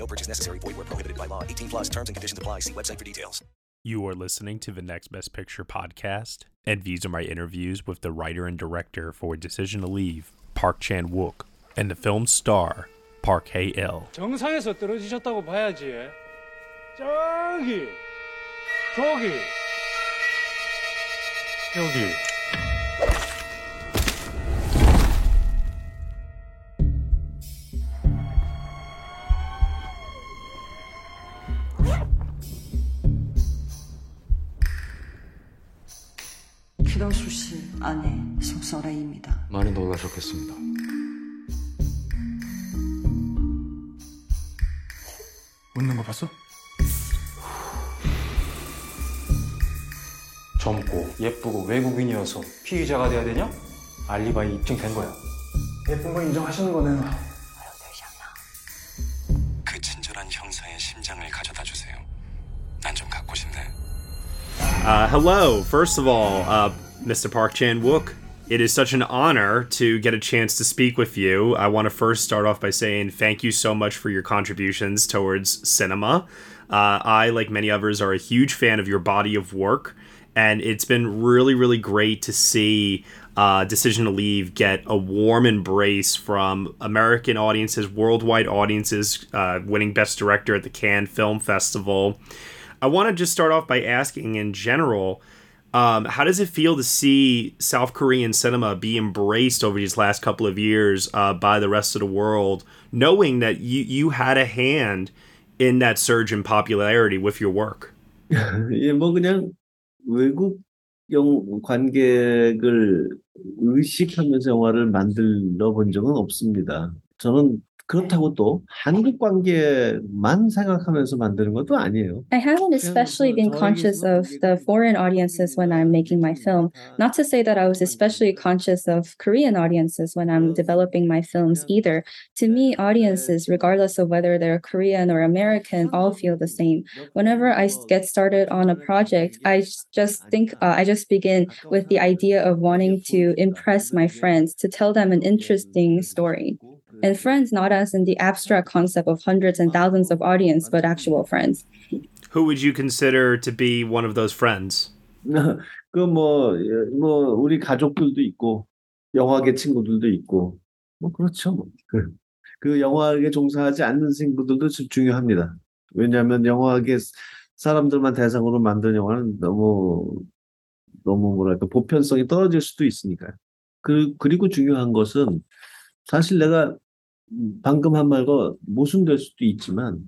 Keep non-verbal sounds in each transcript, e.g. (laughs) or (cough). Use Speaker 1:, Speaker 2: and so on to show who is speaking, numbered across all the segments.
Speaker 1: No purchase necessary. Void where prohibited by law. 18 plus terms and conditions apply. See website for details.
Speaker 2: You are listening to the Next Best Picture podcast, and these are my interviews with the writer and director for Decision to Leave, Park Chan Wook, and the film's star, Park Hae Il.
Speaker 3: 정상에서 떨어지셨다고 봐야지. 저기, 저기, 여기.
Speaker 4: 김영수 씨 아내 송설아입니다.
Speaker 5: 많이 놀라셨겠습니다.
Speaker 6: 웃는 거 봤어?
Speaker 3: 젊고 예쁘고 외국인이어서 피의자가 돼야 되냐? 알리바이 입증된 거야.
Speaker 6: 예쁜 거 인정하시는 거네요.
Speaker 5: 그 친절한 형사의 심장을 가져다 주세요. 난 좀 갖고 싶네.
Speaker 2: Uh, hello, first of all, uh, Mr. Park Chan Wook. It is such an honor to get a chance to speak with you. I want to first start off by saying thank you so much for your contributions towards cinema. Uh, I, like many others, are a huge fan of your body of work, and it's been really, really great to see uh, Decision to Leave get a warm embrace from American audiences, worldwide audiences, uh, winning Best Director at the Cannes Film Festival. I want to just start off by asking in general, um, how does it feel to see South Korean cinema be embraced over these last couple of years uh, by the rest of the world, knowing that you, you had a hand in that surge in popularity with your work? (laughs)
Speaker 7: 예, 뭐 그냥 외국 영 관객을 의식하면서 영화를 만들어 본 적은 없습니다. 저는 그렇다고 또 한국 관객만 생각하면서 만드는 것도 아니에요.
Speaker 8: I haven't especially been conscious of the foreign audiences when I'm making my film. Not to say that I was especially conscious of Korean audiences when I'm developing my films either. To me, audiences, regardless of whether they're Korean or American, all feel the same. Whenever I s- get started on a project, I s- just think, uh, I just begin with the idea of wanting to impress my friends, to tell them an interesting story. And friends, not as in the abstract concept of hundreds and thousands of audience, but actual friends.
Speaker 2: Who would you consider to be one of those friends?
Speaker 7: 그뭐 뭐 우리 가족들도 있고 영화계 친구들도 있고 뭐 그렇죠. 뭐. 그, 그 영화계 종사하지 않는 친구들도 좀 중요합니다. 왜냐하면 영화계 사람들만 대상으로 만든 영화는 너무 너무 뭐랄까 보편성이 떨어질 수도 있으니까요. 그 그리고 중요한 것은 사실 내가 방금 한 말과 모순될 수도 있지만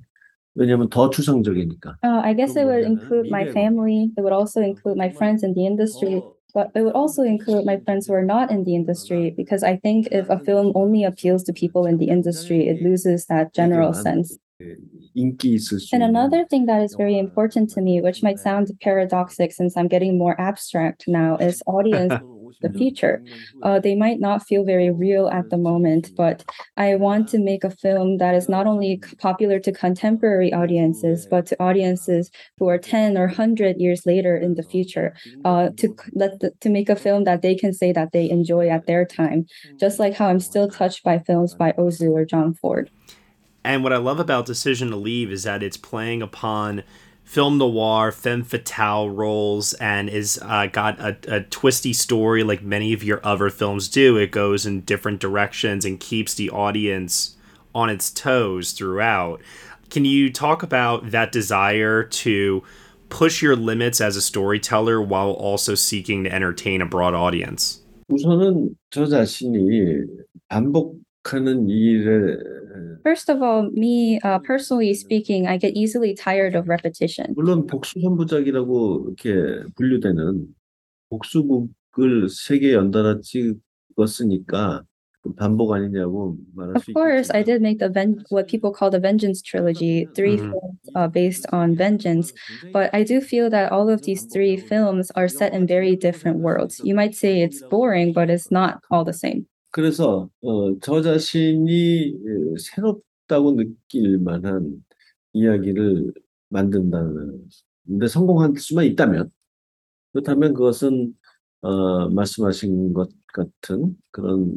Speaker 7: 왜냐하면 더 추상적이니까.
Speaker 8: Uh, I guess it would
Speaker 7: 그거보다는
Speaker 8: include my
Speaker 7: 이게
Speaker 8: family. It would also include my friends in the industry. But it would also include my friends who are not in the industry because I think if a film only appeals to people in the industry, it loses that general sense.
Speaker 7: 예, 인기 있을 수
Speaker 8: And
Speaker 7: 있는
Speaker 8: another thing that is very important to me, which might sound paradoxic since I'm getting more abstract now, is (laughs) audience the future. Uh, they might not feel very real at the moment, but I want to make a film that is not only popular to contemporary audiences, but to audiences who are 10 or 100 years later in the future, uh, to let the, to make a film that they can say that they enjoy at their time, just like how I'm still touched by films by Ozu or John Ford.
Speaker 2: And what I love about Decision to Leave is that it's playing upon film noir, femme fatale roles, and is uh, got a, a twisty story like many of your other films do. It goes in different directions and keeps the audience on its toes throughout. Can you talk about that desire to push your limits as a storyteller while also seeking to entertain a broad audience?
Speaker 7: 우선은 저 자신이 반복 하는 일에
Speaker 8: First of all, me uh, personally speaking, I get easily tired of repetition.
Speaker 7: 물론 복수선부작이라고 이렇게 분류되는 복수극을 세 개 연달아 찍었으니까 반복 아니냐고 말할
Speaker 8: Of
Speaker 7: 수
Speaker 8: course, I
Speaker 7: 있겠지만
Speaker 8: did make the ven- what people call the Vengeance trilogy, 3
Speaker 2: Mhm.
Speaker 8: films uh, based on vengeance. But I do feel that all of these three films are set in very different worlds. You might say it's boring, but it's not all the same.
Speaker 7: 그래서 어, 저 자신이 에, 새롭다고 느낄 만한 이야기를 만든다는데 성공할 수만 있다면 그렇다면 그것은 어, 말씀하신 것 같은 그런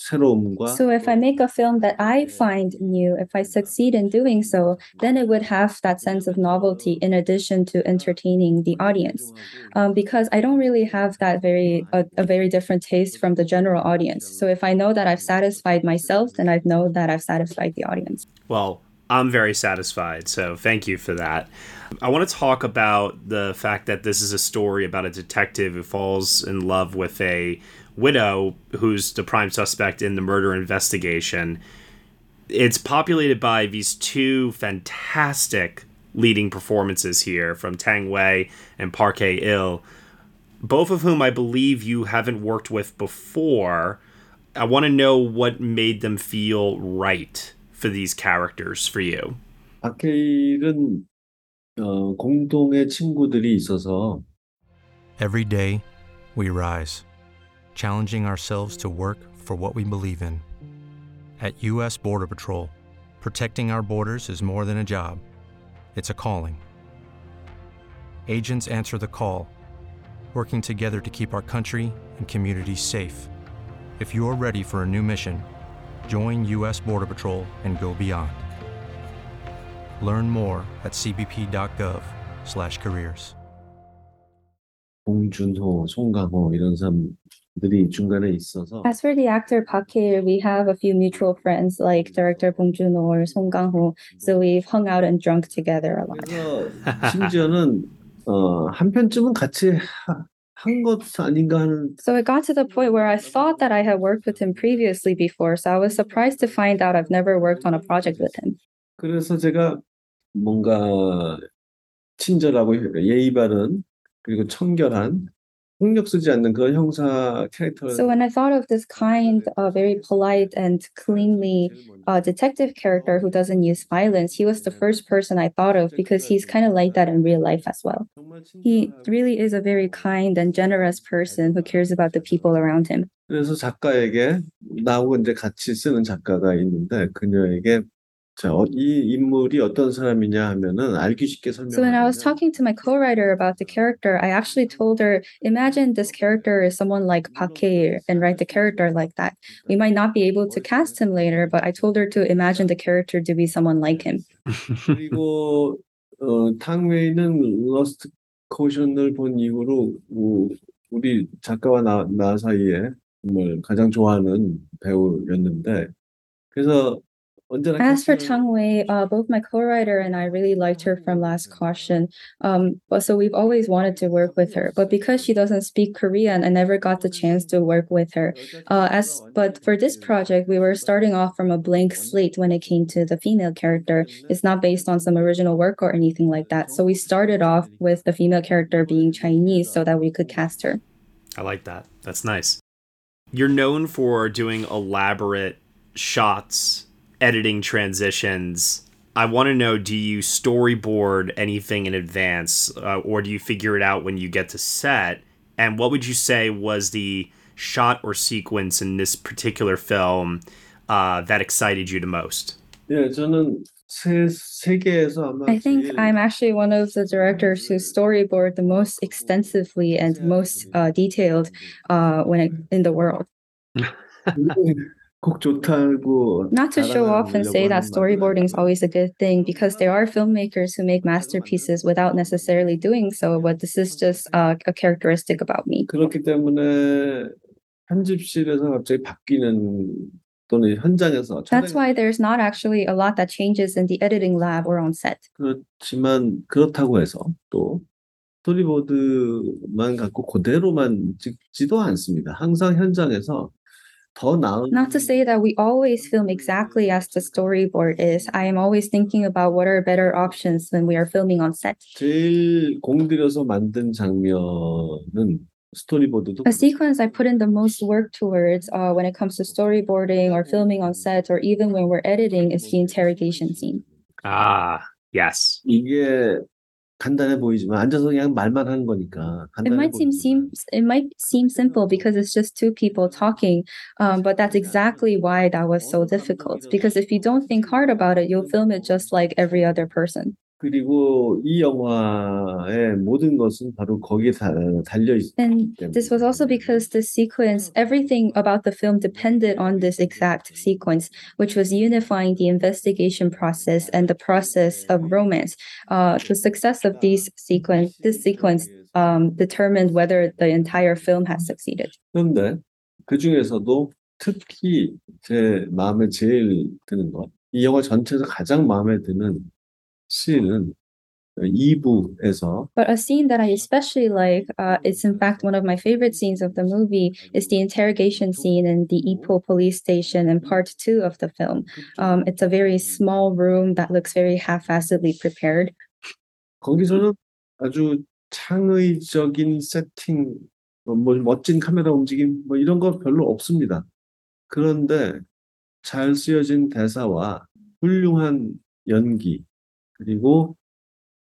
Speaker 7: 새로움과
Speaker 8: So if I make a film that I find new, if I succeed in doing so, then it would have that sense of novelty in addition to entertaining the audience. Um, because I don't really have that very a, a very different taste from the general audience. So if I know that I've satisfied myself, then I know that I've satisfied the audience.
Speaker 2: Well, I'm very satisfied, so thank you for that. I want to talk about the fact that this is a story about a detective who falls in love with a widow who's the prime suspect in the murder investigation. It's populated by these two fantastic leading performances here from Tang Wei and Park Hae Il, both of whom I believe you haven't worked with before. I want to know what made them feel right for these characters for you.
Speaker 7: 박해일은 어, 공동의 친구들이 있어서
Speaker 9: Every day, we rise, challenging ourselves to work for what we believe in. At U.S. Border Patrol, protecting our borders is more than a job, it's a calling. Agents answer the call, working together to keep our country and communities safe. If you're ready for a new mission, join U.S. Border Patrol and go beyond. Learn more at cbp.gov/careers.
Speaker 7: 봉준호, 송강호 이런 사람 들이 중간에 있어서
Speaker 8: As for the actor Park Hae, we have a few mutual friends like director Bong Joon-ho or Song Kang-ho, so we've hung out and drunk together a lot.
Speaker 7: 그래서 심지어는 어, 한 편쯤은 같이 한것 아닌가 하는
Speaker 8: So it got to the point where I thought that I had worked with him previously before, so I was surprised to find out I've never worked on a project with him.
Speaker 7: 그래서 제가 뭔가 친절하고 예의 바른 그리고 청결한 폭력 쓰지 않는 그런 형사 캐릭터를
Speaker 8: So when I thought of this kind, uh, very polite and cleanly uh, detective character who doesn't use violence, he was the first person I thought of because he's kind of like that in real life as well. He really is a very kind and generous person who cares about the people around him.
Speaker 7: 그래서 작가에게 나하고 이제 같이 쓰는 작가가 있는데 그녀에게 자, 어, 이 인물이 어떤 사람이냐 하면은 알기 쉽게
Speaker 8: So when I was talking to my co-writer about the character, I actually told her, imagine this character is someone like Park and write the character like that. We might not be able to cast him later, but I told her to imagine the character to be someone like him.
Speaker 7: 그리고 어, 탕웨이는 러스트 코션을 본 이후로 우- 우리 작가와 나, 나 사이에 정말 가장 좋아하는 배우였는데 그래서
Speaker 8: As for Tang Wei, uh, both my co-writer and I really liked her from Lust, Caution. Um, but so we've always wanted to work with her, but because she doesn't speak Korean, I never got the chance to work with her. Uh, as but for this project, we were starting off from a blank slate when it came to the female character. It's not based on some original work or anything like that. So we started off with the female character being Chinese so that we could cast her.
Speaker 2: I like that. That's nice. You're known for doing elaborate shots editing transitions. I want to know do you storyboard anything in advance uh, or do you figure it out when you get to set? And what would you say was the shot or sequence in this particular film uh, that excited you the most?
Speaker 7: Yeah, 저는
Speaker 8: I think I'm actually one of the directors who storyboard the most extensively and most uh, detailed uh, when it, in the world.
Speaker 7: 곡 좋다고
Speaker 8: Not to show off and say that storyboarding is always a good thing, because there are filmmakers who make masterpieces without necessarily doing so. But this is just uh, a characteristic about me.
Speaker 7: 그렇기 때문에 편집실에서 갑자기 바뀌는 또는 현장에서
Speaker 8: That's why there's not actually a lot that changes in the editing lab or on set.
Speaker 7: 그렇지만 그렇다고 해서 또 스토리보드만 갖고 그대로만 찍지도 않습니다. 항상 현장에서
Speaker 8: Not to say that we always film exactly as the storyboard is. I am always thinking about what are better options when we are filming on set.
Speaker 7: 제일 공들여서 만든 장면은 스토리보드도
Speaker 8: A sequence I put in the most work towards uh, when it comes to storyboarding or filming on set or even when we're editing is the interrogation scene.
Speaker 2: Ah, yes.
Speaker 7: 이게 간단해 보이지만 앉아서 그냥 말만 하는 거니까
Speaker 8: It
Speaker 7: 간단해
Speaker 8: might seem seem
Speaker 7: 보이지만
Speaker 8: it might seem simple because it's just two people talking, um, but that's exactly why that was so difficult. Because if you don't think hard about it, you'll film it just like every other person.
Speaker 7: 그리고 이 영화의 모든 것은 바로 거기에 다, 달려 있기
Speaker 8: And
Speaker 7: 때문에
Speaker 8: this was also because the sequence, everything about the film depended on this exact sequence, which was unifying the investigation process and the process of romance. Uh, the success of these sequence, this sequence, um, determined whether the entire film has succeeded.
Speaker 7: 그런데 그 중에서도 특히 제 마음에 제일 드는 것, 이 영화 전체에서 가장 마음에 드는 씬은 2부에서
Speaker 8: But a scene that I especially like, uh, it's in fact one of my favorite scenes of the movie, is the interrogation scene in the Ipo police station in part two of the film. Um, it's a very small room that looks very half-assedly prepared.
Speaker 7: 거기서는 아주 창의적인 세팅, 뭐, 뭐 멋진 카메라 움직임, 뭐 이런 거 별로 없습니다. 그런데 잘 쓰여진 대사와 훌륭한 연기, 그리고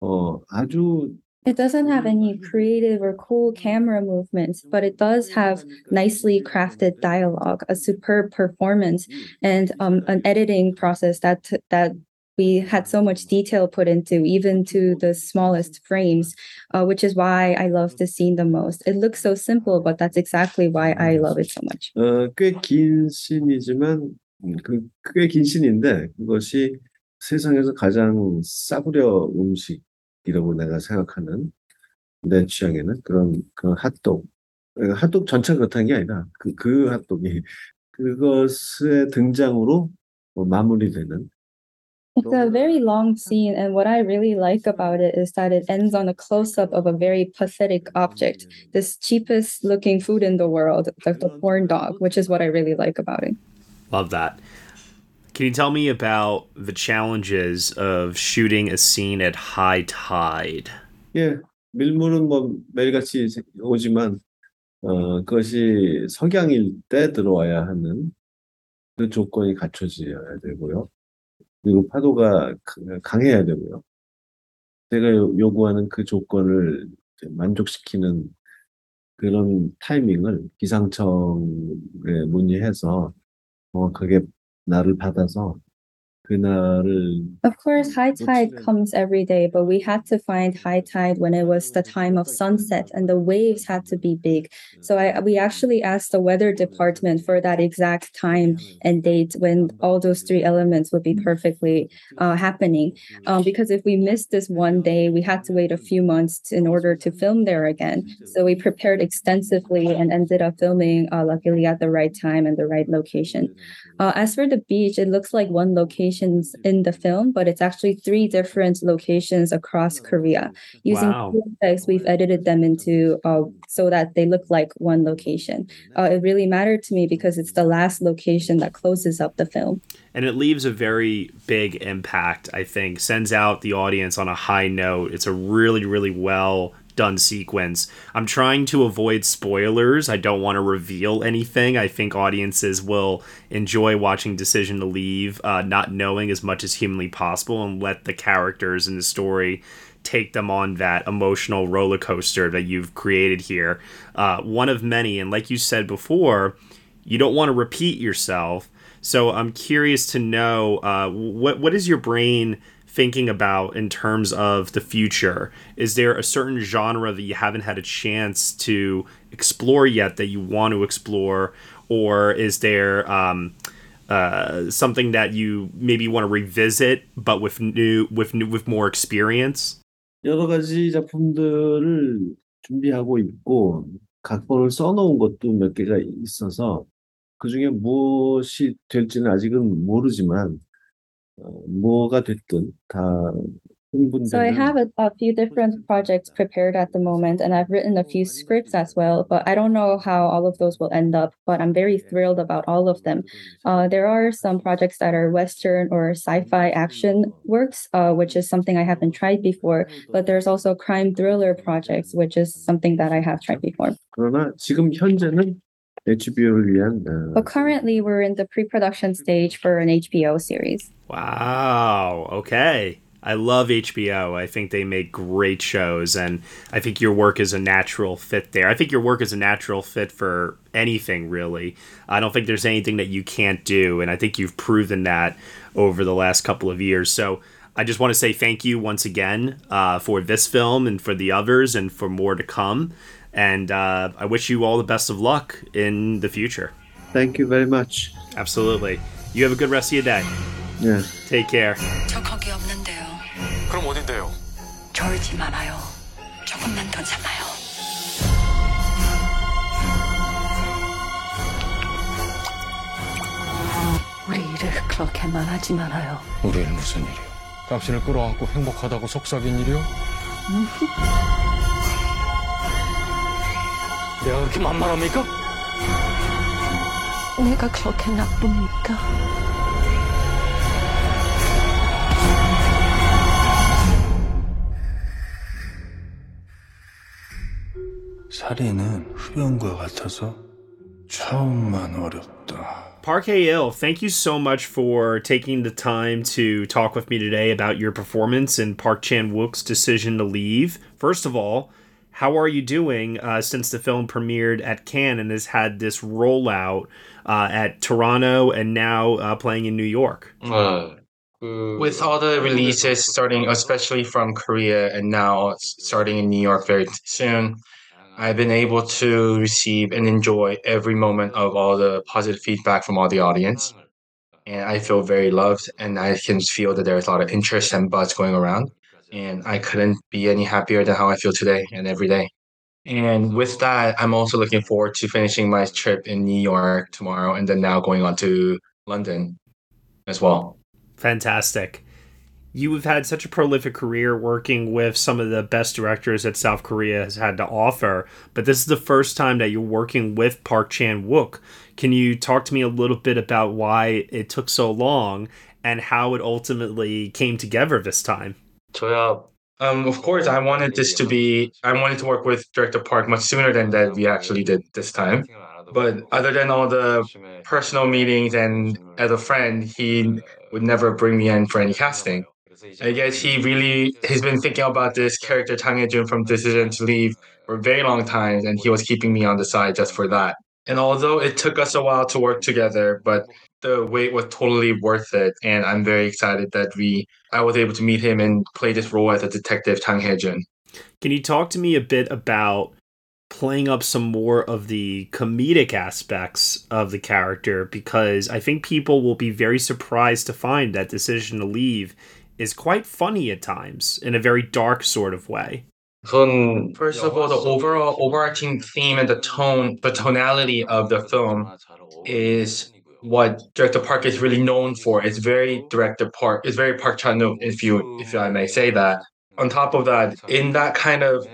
Speaker 7: 어, 아주
Speaker 8: It doesn't have any creative or cool camera movements, but it does have nicely crafted dialogue, a superb performance, and um, an editing process that that we had so much detail put into, even to the smallest frames, uh, which is why I love this scene the most. It looks so simple, but that's exactly why I love it so much.
Speaker 7: 어, 꽤긴 씬이지만 음, 그, 꽤 긴 씬인데 그것이 세상에서 가장 싸구려 음식이라고 내가 생각하는 내 취향에는 그런 그런 핫도그 어, 핫도그 전체가 그렇다는 게 아니라 그, 그 핫도그이 그것의 등장으로 뭐 마무리되는
Speaker 8: It's a very long scene, and what I really like about it is that it ends on a close up of a very pathetic object, this cheapest looking food in the world, like the corn dog, which is what I really like about it.
Speaker 2: Love that. Can you tell me about the challenges of shooting a scene at high tide?
Speaker 7: 예, 밀물은 뭐 매일같이 오지만 어, 그것이 석양일 때 들어와야 하는 그 조건이 갖춰져야 되고요. 그리고 파도가 강- 강해야 되고요. 요- 요구하는 그 조건을 만족시키는 그런 타이밍을 기상청에 문의해서 정확하게 나를 받아서 그날을
Speaker 8: Of course, high tide comes every day, but we had to find high tide when it was the time of sunset and the waves had to be big. So I we actually asked the weather department for that exact time and date when all those three elements would be perfectly uh, happening. Um, because if we missed this one day, we had to wait a few months in order to film there again. So we prepared extensively and ended up filming, uh, luckily at the right time and the right location. Uh, as for the beach, it looks like one location in the film, but it's actually three different locations across Korea. Using
Speaker 2: Wow.
Speaker 8: effects, we've edited them into uh, so that they look like one location. Uh, it really mattered to me because it's the last location that closes up the film.
Speaker 2: And it leaves a very big impact, I think, sends out the audience on a high note. It's a really, really well done sequence. I'm trying to avoid spoilers. I don't want to reveal anything. I think audiences will enjoy watching Decision to Leave, uh, not knowing as much as humanly possible, and let the characters in the story take them on that emotional roller coaster that you've created here. Uh, one of many, and like you said before, you don't want to repeat yourself. So I'm curious to know uh, what what is your brain thinking about in terms of the future? Is there a certain genre that you haven't had a chance to explore yet that you want to explore, or is there um, uh, something that you maybe want to revisit but with new with new with more experience?
Speaker 7: 여러 가지 작품들을 준비하고 있고 각본을 써놓은 것도 몇 개가 있어서 그중에 무엇이 될지는 아직은 모르지만 어, 뭐가 됐든 다
Speaker 8: So I have a, a, few different projects prepared at the moment, and I've written a few scripts as well. But I don't know how all of those will end up. But I'm very thrilled about all of them. Uh, there are some projects that are Western or sci-fi action works, uh, which is something I haven't tried before. But there's also crime thriller projects, which is something that I have tried before.
Speaker 7: 그러나 지금 현재는 HBO를 위한. 어...
Speaker 8: But currently, we're in the pre-production stage for an HBO series.
Speaker 2: Wow. Okay. I love HBO. I think they make great shows, and I think your work is a natural fit there. I think your work is a natural fit for anything, really. I don't think there's anything that you can't do, and I think you've proven that over the last couple of years. So I just want to say thank you once again uh, for this film and for the others and for more to come. And uh, I wish you all the best of luck in the future.
Speaker 7: Thank you very much.
Speaker 2: Absolutely. You have a good rest of your day.
Speaker 7: Yeah.
Speaker 2: Take care.
Speaker 4: 저 거기 없는데요.
Speaker 5: 그럼 어딘데요?
Speaker 4: 졸지 말아요. 조금만 더 참아요. 우리 일을 그렇게만 하지 말아요.
Speaker 5: 우리 일 무슨 일이요? 당신을 끌어안고 행복하다고 속삭인 일이요? 내가 그렇게 만만합니까?
Speaker 4: 내가 그렇게 나쁩니까?
Speaker 6: 흡연과 같아서 처음만 어렵다.
Speaker 2: Park Hae-il, thank you so much for taking the time to talk with me today about your performance in Park Chan Wook's decision to leave. First of all, how are you doing uh, since the film premiered at Cannes and has had this rollout uh, at Toronto and now uh, playing in New York?
Speaker 10: Uh, with all the releases starting, especially from Korea, and now starting in New York very soon, I've been able to receive and enjoy every moment of all the positive feedback from all the audience. And I feel very loved, and I can feel that there's a lot of interest and buzz going around. And I couldn't be any happier than how I feel today and every day. And with that, I'm also looking forward to finishing my trip in New York tomorrow and then now going on to London as well.
Speaker 2: Fantastic you have had such a prolific career working with some of the best directors that South Korea has had to offer, but this is the first time that you're working with Park Chan Wook. Can you talk to me a little bit about why it took so long and how it ultimately came together this time?
Speaker 10: 저야 um, of course, I wanted this to be. I wanted to work with director Park much sooner than that we actually did this time. But other than all the personal meetings and as a friend, he would never bring me in for any casting. I guess he really he's been thinking about this character Tang Hye-jun from Decision to Leave for a very long time, and he was keeping me on the side just for that. And although it took us a while to work together, but the wait was totally worth it, and I'm very excited that we I was able to meet him and play this role as a detective Tang Hye-jun.
Speaker 2: Can you talk to me a bit about playing up some more of the comedic aspects of the character because I think people will be very surprised to find that decision to leave is quite funny at times in a very dark sort of way.
Speaker 10: First of all, the overall overarching theme and the tone, the tonality of the film is what director Park is really known for. It's very director Park. It's very Park Chan Wook, if you if I may say that. On top of that, in that kind of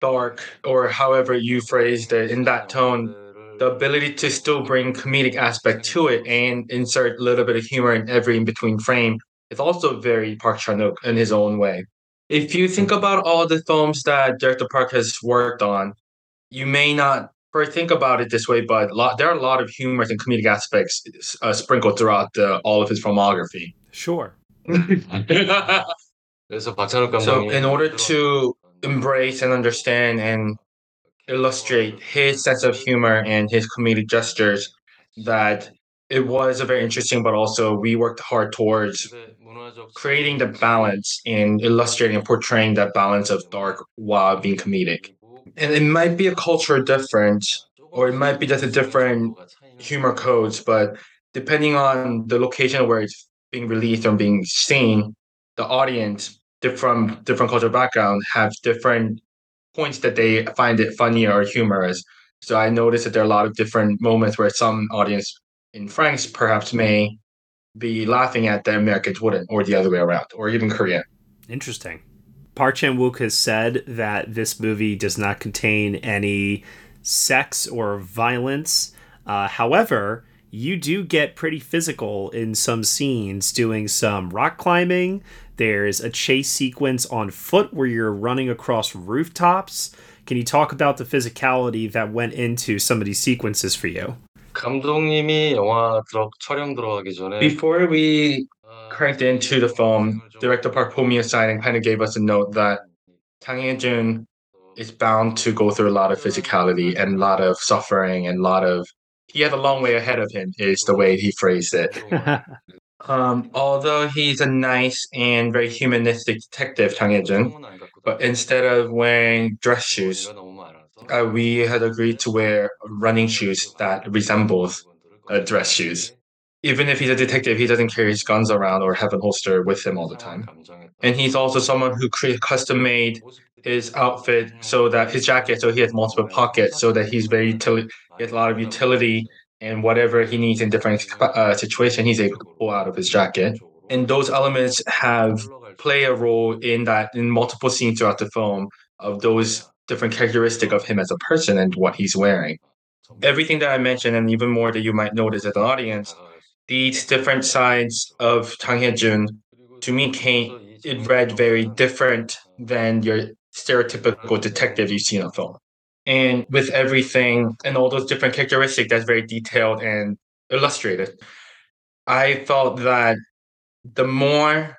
Speaker 10: dark or however you phrased it, in that tone, the ability to still bring comedic aspect to it and insert a little bit of humor in every in between frame it's also very Park Chan-wook in his own way. If you think about all the films that director Park has worked on, you may not first think about it this way, but lot, there are a lot of humorous and comedic aspects uh, sprinkled throughout the, all of his filmography.
Speaker 2: Sure. (laughs)
Speaker 10: so, in order to embrace and understand and illustrate his sense of humor and his comedic gestures, that it was a very interesting, but also we worked hard towards creating the balance and illustrating and portraying that balance of dark while being comedic. And it might be a culture difference, or it might be just a different humor codes, but depending on the location where it's being released or being seen, the audience from different cultural background have different points that they find it funny or humorous. So I noticed that there are a lot of different moments where some audience in France perhaps may be laughing at the Americans wouldn't, or the other way around, or even Korean.
Speaker 2: Interesting. Park Chan Wook has said that this movie does not contain any sex or violence. Uh, however, you do get pretty physical in some scenes doing some rock climbing. There's a chase sequence on foot where you're running across rooftops. Can you talk about the physicality that went into some of these sequences for you?
Speaker 10: 감독님이 영화 들어, 촬영 들어가기 전에 Before we cranked into the film, director Park pulled me aside and kind of gave us a note that Kang Hye-jun is bound to go through a lot of physicality and a lot of suffering and a lot of he had a long way ahead of him is the way he phrased it. (laughs) um, although he's a nice and very humanistic detective, Kang Hye-jun, but instead of wearing dress shoes, uh, we had agreed to wear running shoes that resembles uh, dress shoes. Even if he's a detective, he doesn't carry his guns around or have a holster with him all the time. And he's also someone who cre- custom made his outfit so that his jacket, so he has multiple pockets, so that he's very utili- he has a lot of utility and whatever he needs in different uh, situations, he's able to pull out of his jacket. And those elements have play a role in that in multiple scenes throughout the film of those different characteristic of him as a person and what he's wearing. Everything that I mentioned and even more that you might notice as an audience, these different sides of Kang Hye-jun to me came it read very different than your stereotypical detective you see in a film. And with everything and all those different characteristics that's very detailed and illustrated, I felt that the more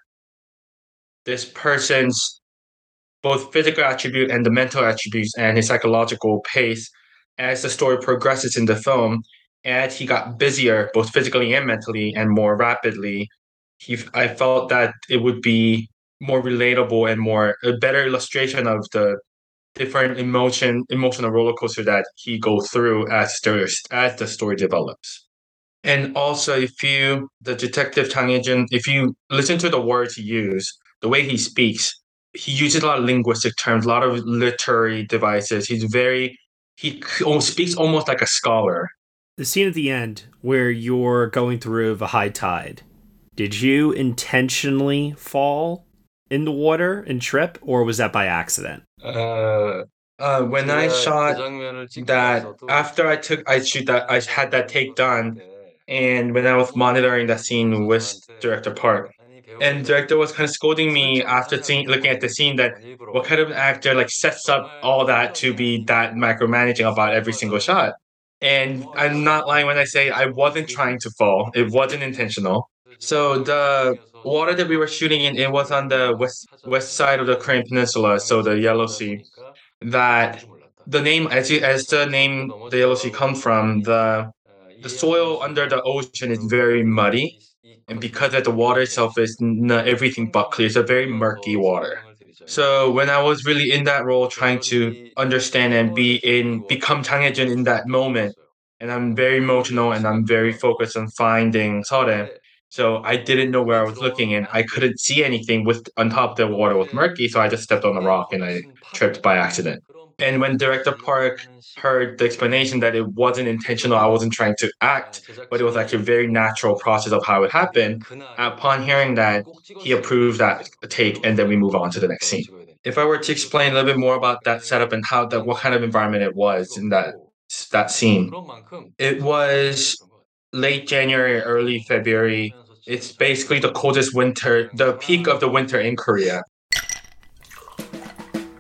Speaker 10: this person's both physical attribute and the mental attributes and his psychological pace as the story progresses in the film, as he got busier both physically and mentally and more rapidly, he I felt that it would be more relatable and more a better illustration of the different emotion emotional roller coaster that he goes through as story as the story develops. And also, if you the detective Kang Hye-jun, if you listen to the words he uses, the way he speaks, he uses a lot of linguistic terms, a lot of literary devices. He's very he speaks almost like a scholar.
Speaker 2: The scene at the end where you're going through the high tide. Did you intentionally fall in the water and trip, or was that by accident?
Speaker 10: Uh, uh, when I shot that, after I took, I shoot that, I had that take done, and when I was monitoring that scene with director Park, and director was kind of scolding me after seeing, looking at the scene that what kind of actor like sets up all that to be that micromanaging about every single shot. And I'm not lying when I say I wasn't trying to fall. It wasn't intentional. So the water that we were shooting in, it was on the west west side of the Korean Peninsula, so the Yellow Sea. That the name, as you, as the name the Yellow Sea comes from, the the soil under the ocean is very muddy, and because of the water itself is not everything but clear, it's a very murky water. So when I was really in that role, trying to understand and be in, become Kang in that moment, and I'm very emotional and I'm very focused on finding Sore. So I didn't know where I was looking, and I couldn't see anything with on top of the water was murky. So I just stepped on a rock and I tripped by accident. And when director Park heard the explanation that it wasn't intentional, I wasn't trying to act, but it was actually a very natural process of how it happened. Upon hearing that, he approved that take, and then we move on to the next scene. If I were to explain a little bit more about that setup and how that what kind of environment it was in that that scene, it was late January, early February. It's basically the coldest winter, the peak of the winter in Korea.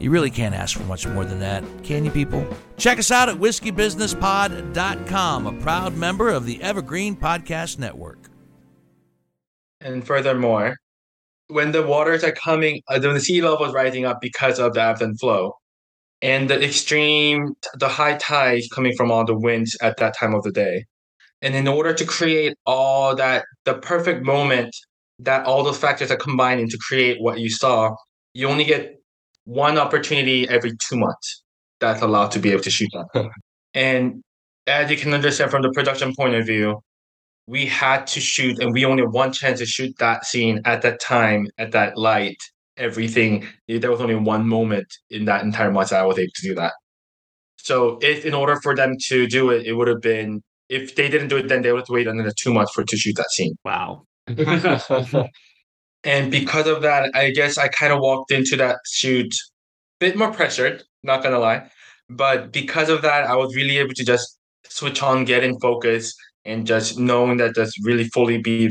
Speaker 11: You really can't ask for much more than that, can you, people? Check us out at whiskeybusinesspod.com, a proud member of the Evergreen Podcast Network.
Speaker 10: And furthermore, when the waters are coming, uh, when the sea level is rising up because of the ebb and flow, and the extreme, the high tides coming from all the winds at that time of the day. And in order to create all that, the perfect moment that all those factors are combining to create what you saw, you only get one opportunity every two months that's allowed to be able to shoot that. (laughs) and as you can understand from the production point of view, we had to shoot and we only had one chance to shoot that scene at that time, at that light, everything. There was only one moment in that entire month that I was able to do that. So if in order for them to do it, it would have been if they didn't do it then they would have to wait another two months for to shoot that scene.
Speaker 2: Wow. (laughs) (laughs)
Speaker 10: and because of that, I guess I kind of walked into that shoot a bit more pressured, not gonna lie. But because of that, I was really able to just switch on, get in focus, and just knowing that just really fully be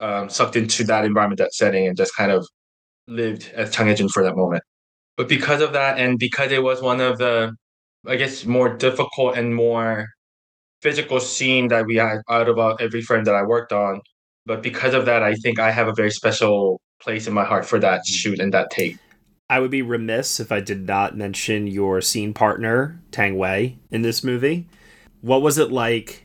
Speaker 10: um, sucked into that environment, that setting, and just kind of lived as Chang Hye-jun for that moment. But because of that, and because it was one of the, I guess, more difficult and more physical scene that we had out of uh, every frame that I worked on, but because of that, I think I have a very special place in my heart for that shoot and that take.
Speaker 2: I would be remiss if I did not mention your scene partner, Tang Wei, in this movie. What was it like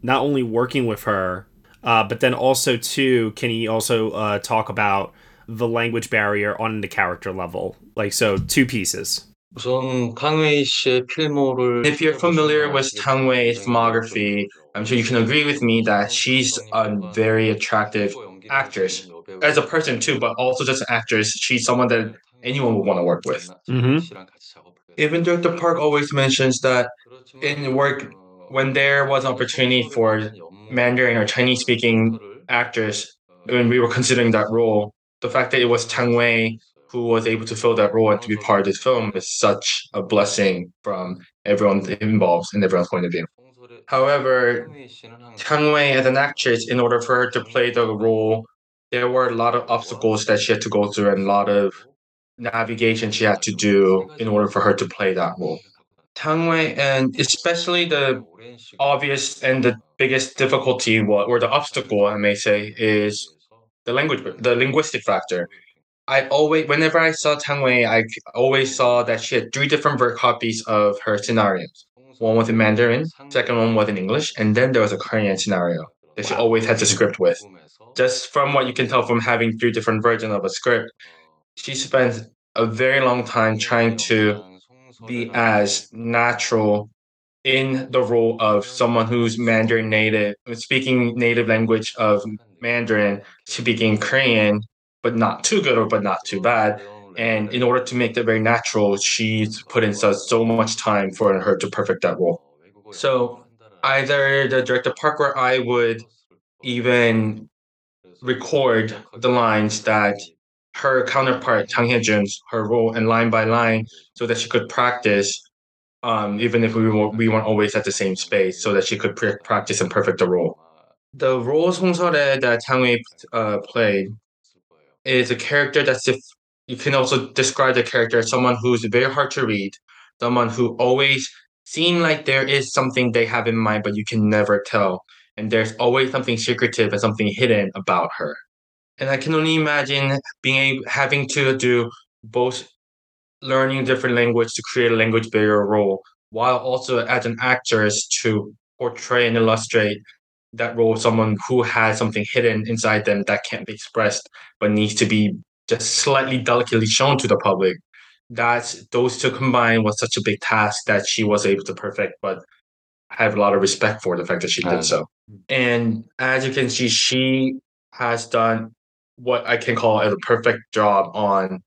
Speaker 2: not only working with her, uh, but then also, too, can you also uh, talk about the language barrier on the character level? Like, so two pieces.
Speaker 10: If you're familiar with Tang Wei's filmography, I'm sure you can agree with me that she's a very attractive actress as a person too, but also just an actress. She's someone that anyone would want to work with.
Speaker 2: Mm-hmm.
Speaker 10: Even Director Park always mentions that in work, when there was an opportunity for Mandarin or Chinese speaking actors, when we were considering that role, the fact that it was Tang Wei who was able to fill that role and to be part of this film is such a blessing from everyone involved and everyone's point of view. However, Tang Wei as an actress, in order for her to play the role, there were a lot of obstacles that she had to go through and a lot of navigation she had to do in order for her to play that role. Tang Wei, and especially the obvious and the biggest difficulty, or the obstacle, I may say, is the language, the linguistic factor. I always, whenever I saw Tang Wei, I always saw that she had three different verb copies of her scenarios. One was in Mandarin, second one was in English, and then there was a Korean scenario that she always had the script with. Just from what you can tell from having three different versions of a script, she spent a very long time trying to be as natural in the role of someone who's Mandarin native, speaking native language of Mandarin, speaking Korean, but not too good or but not too bad. And in order to make that very natural, she's put in so, so much time for her to perfect that role. So either the director Park or I would even record the lines that her counterpart Tang Hye-jun's her role and line by line so that she could practice um, even if we were, we weren't always at the same space so that she could pre- practice and perfect the role. The role Song Sore that Tang Wei uh, played is a character that's if you can also describe the character as someone who's very hard to read, someone who always seem like there is something they have in mind, but you can never tell. And there's always something secretive and something hidden about her. And I can only imagine being able, having to do both learning different language to create a language barrier role, while also as an actress to portray and illustrate that role someone who has something hidden inside them that can't be expressed but needs to be just slightly delicately shown to the public that those two combined was such a big task that she was able to perfect but I have a lot of respect for the fact that she did mm. so. And as you can see she has done what i can call a perfect job on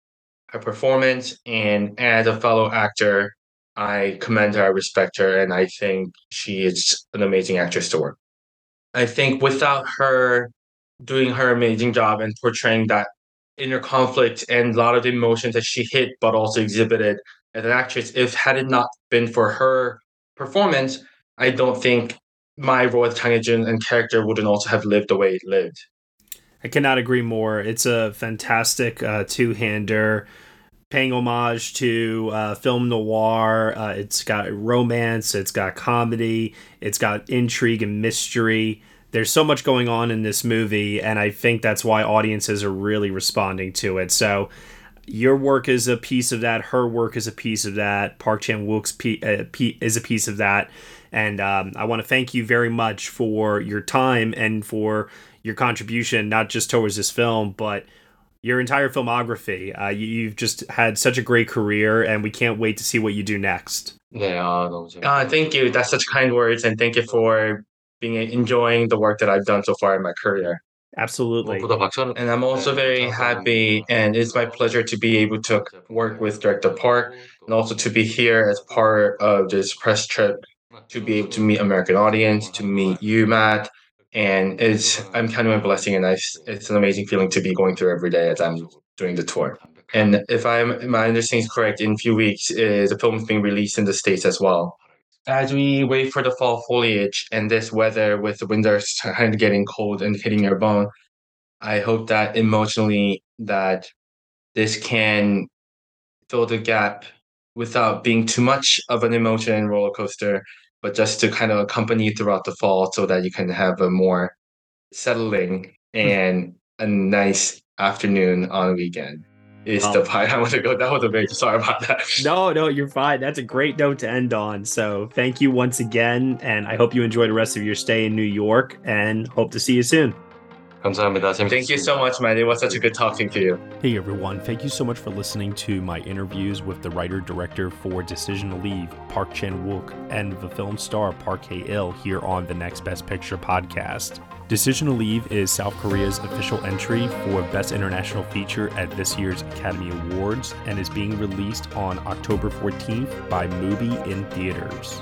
Speaker 10: her performance and as a fellow actor i commend her i respect her and i think she is an amazing actress to work I think without her doing her amazing job and portraying that inner conflict and a lot of the emotions that she hit but also exhibited as an actress, if had it not been for her performance, I don't think my role as Hye-jun and character wouldn't also have lived the way it lived.
Speaker 2: I cannot agree more. It's a fantastic uh, two-hander. Paying homage to uh, film noir. Uh, it's got romance, it's got comedy, it's got intrigue and mystery. There's so much going on in this movie, and I think that's why audiences are really responding to it. So, your work is a piece of that. Her work is a piece of that. Park Chan Wook's p- uh, p- is a piece of that. And um, I want to thank you very much for your time and for your contribution, not just towards this film, but your entire filmography. Uh, you, have just had such a great career, and we can't wait to see what you do next.
Speaker 10: Uh, thank you. That's such kind words, and thank you for being enjoying the work that I've done so far in my career.
Speaker 2: Absolutely.
Speaker 10: And I'm also very happy, and it's my pleasure to be able to work with Director Park and also to be here as part of this press trip to be able to meet American audience, to meet you, Matt. And it's I'm kind of a blessing, and I, it's an amazing feeling to be going through every day as I'm doing the tour. And if I'm my understanding is correct, in a few weeks, uh, the film is being released in the states as well as we wait for the fall foliage and this weather with the winters (laughs) kind of getting cold and hitting your bone, I hope that emotionally that this can fill the gap without being too much of an emotion roller coaster, but just to kind of accompany you throughout the fall so that you can have a more settling hmm. and a nice afternoon on a weekend is oh. the (laughs) pie I want to go. That was a very sorry about that.
Speaker 2: No, no, you're fine. That's a great note to end on. So thank you once again, and I hope you enjoy the rest of your stay in New York, and hope to see you soon.
Speaker 10: 감사합니다. Thank you so much, man. It was such a good talking to you.
Speaker 2: Hey, everyone. Thank you so much for listening to my interviews with the writer director for Decision to Leave, Park Chan Wook, and the film star Park Hae-il here on the Next Best Picture podcast. Decision to Leave is South Korea's official entry for Best International Feature at this year's Academy Awards and is being released on October 14th by Mubi in theaters.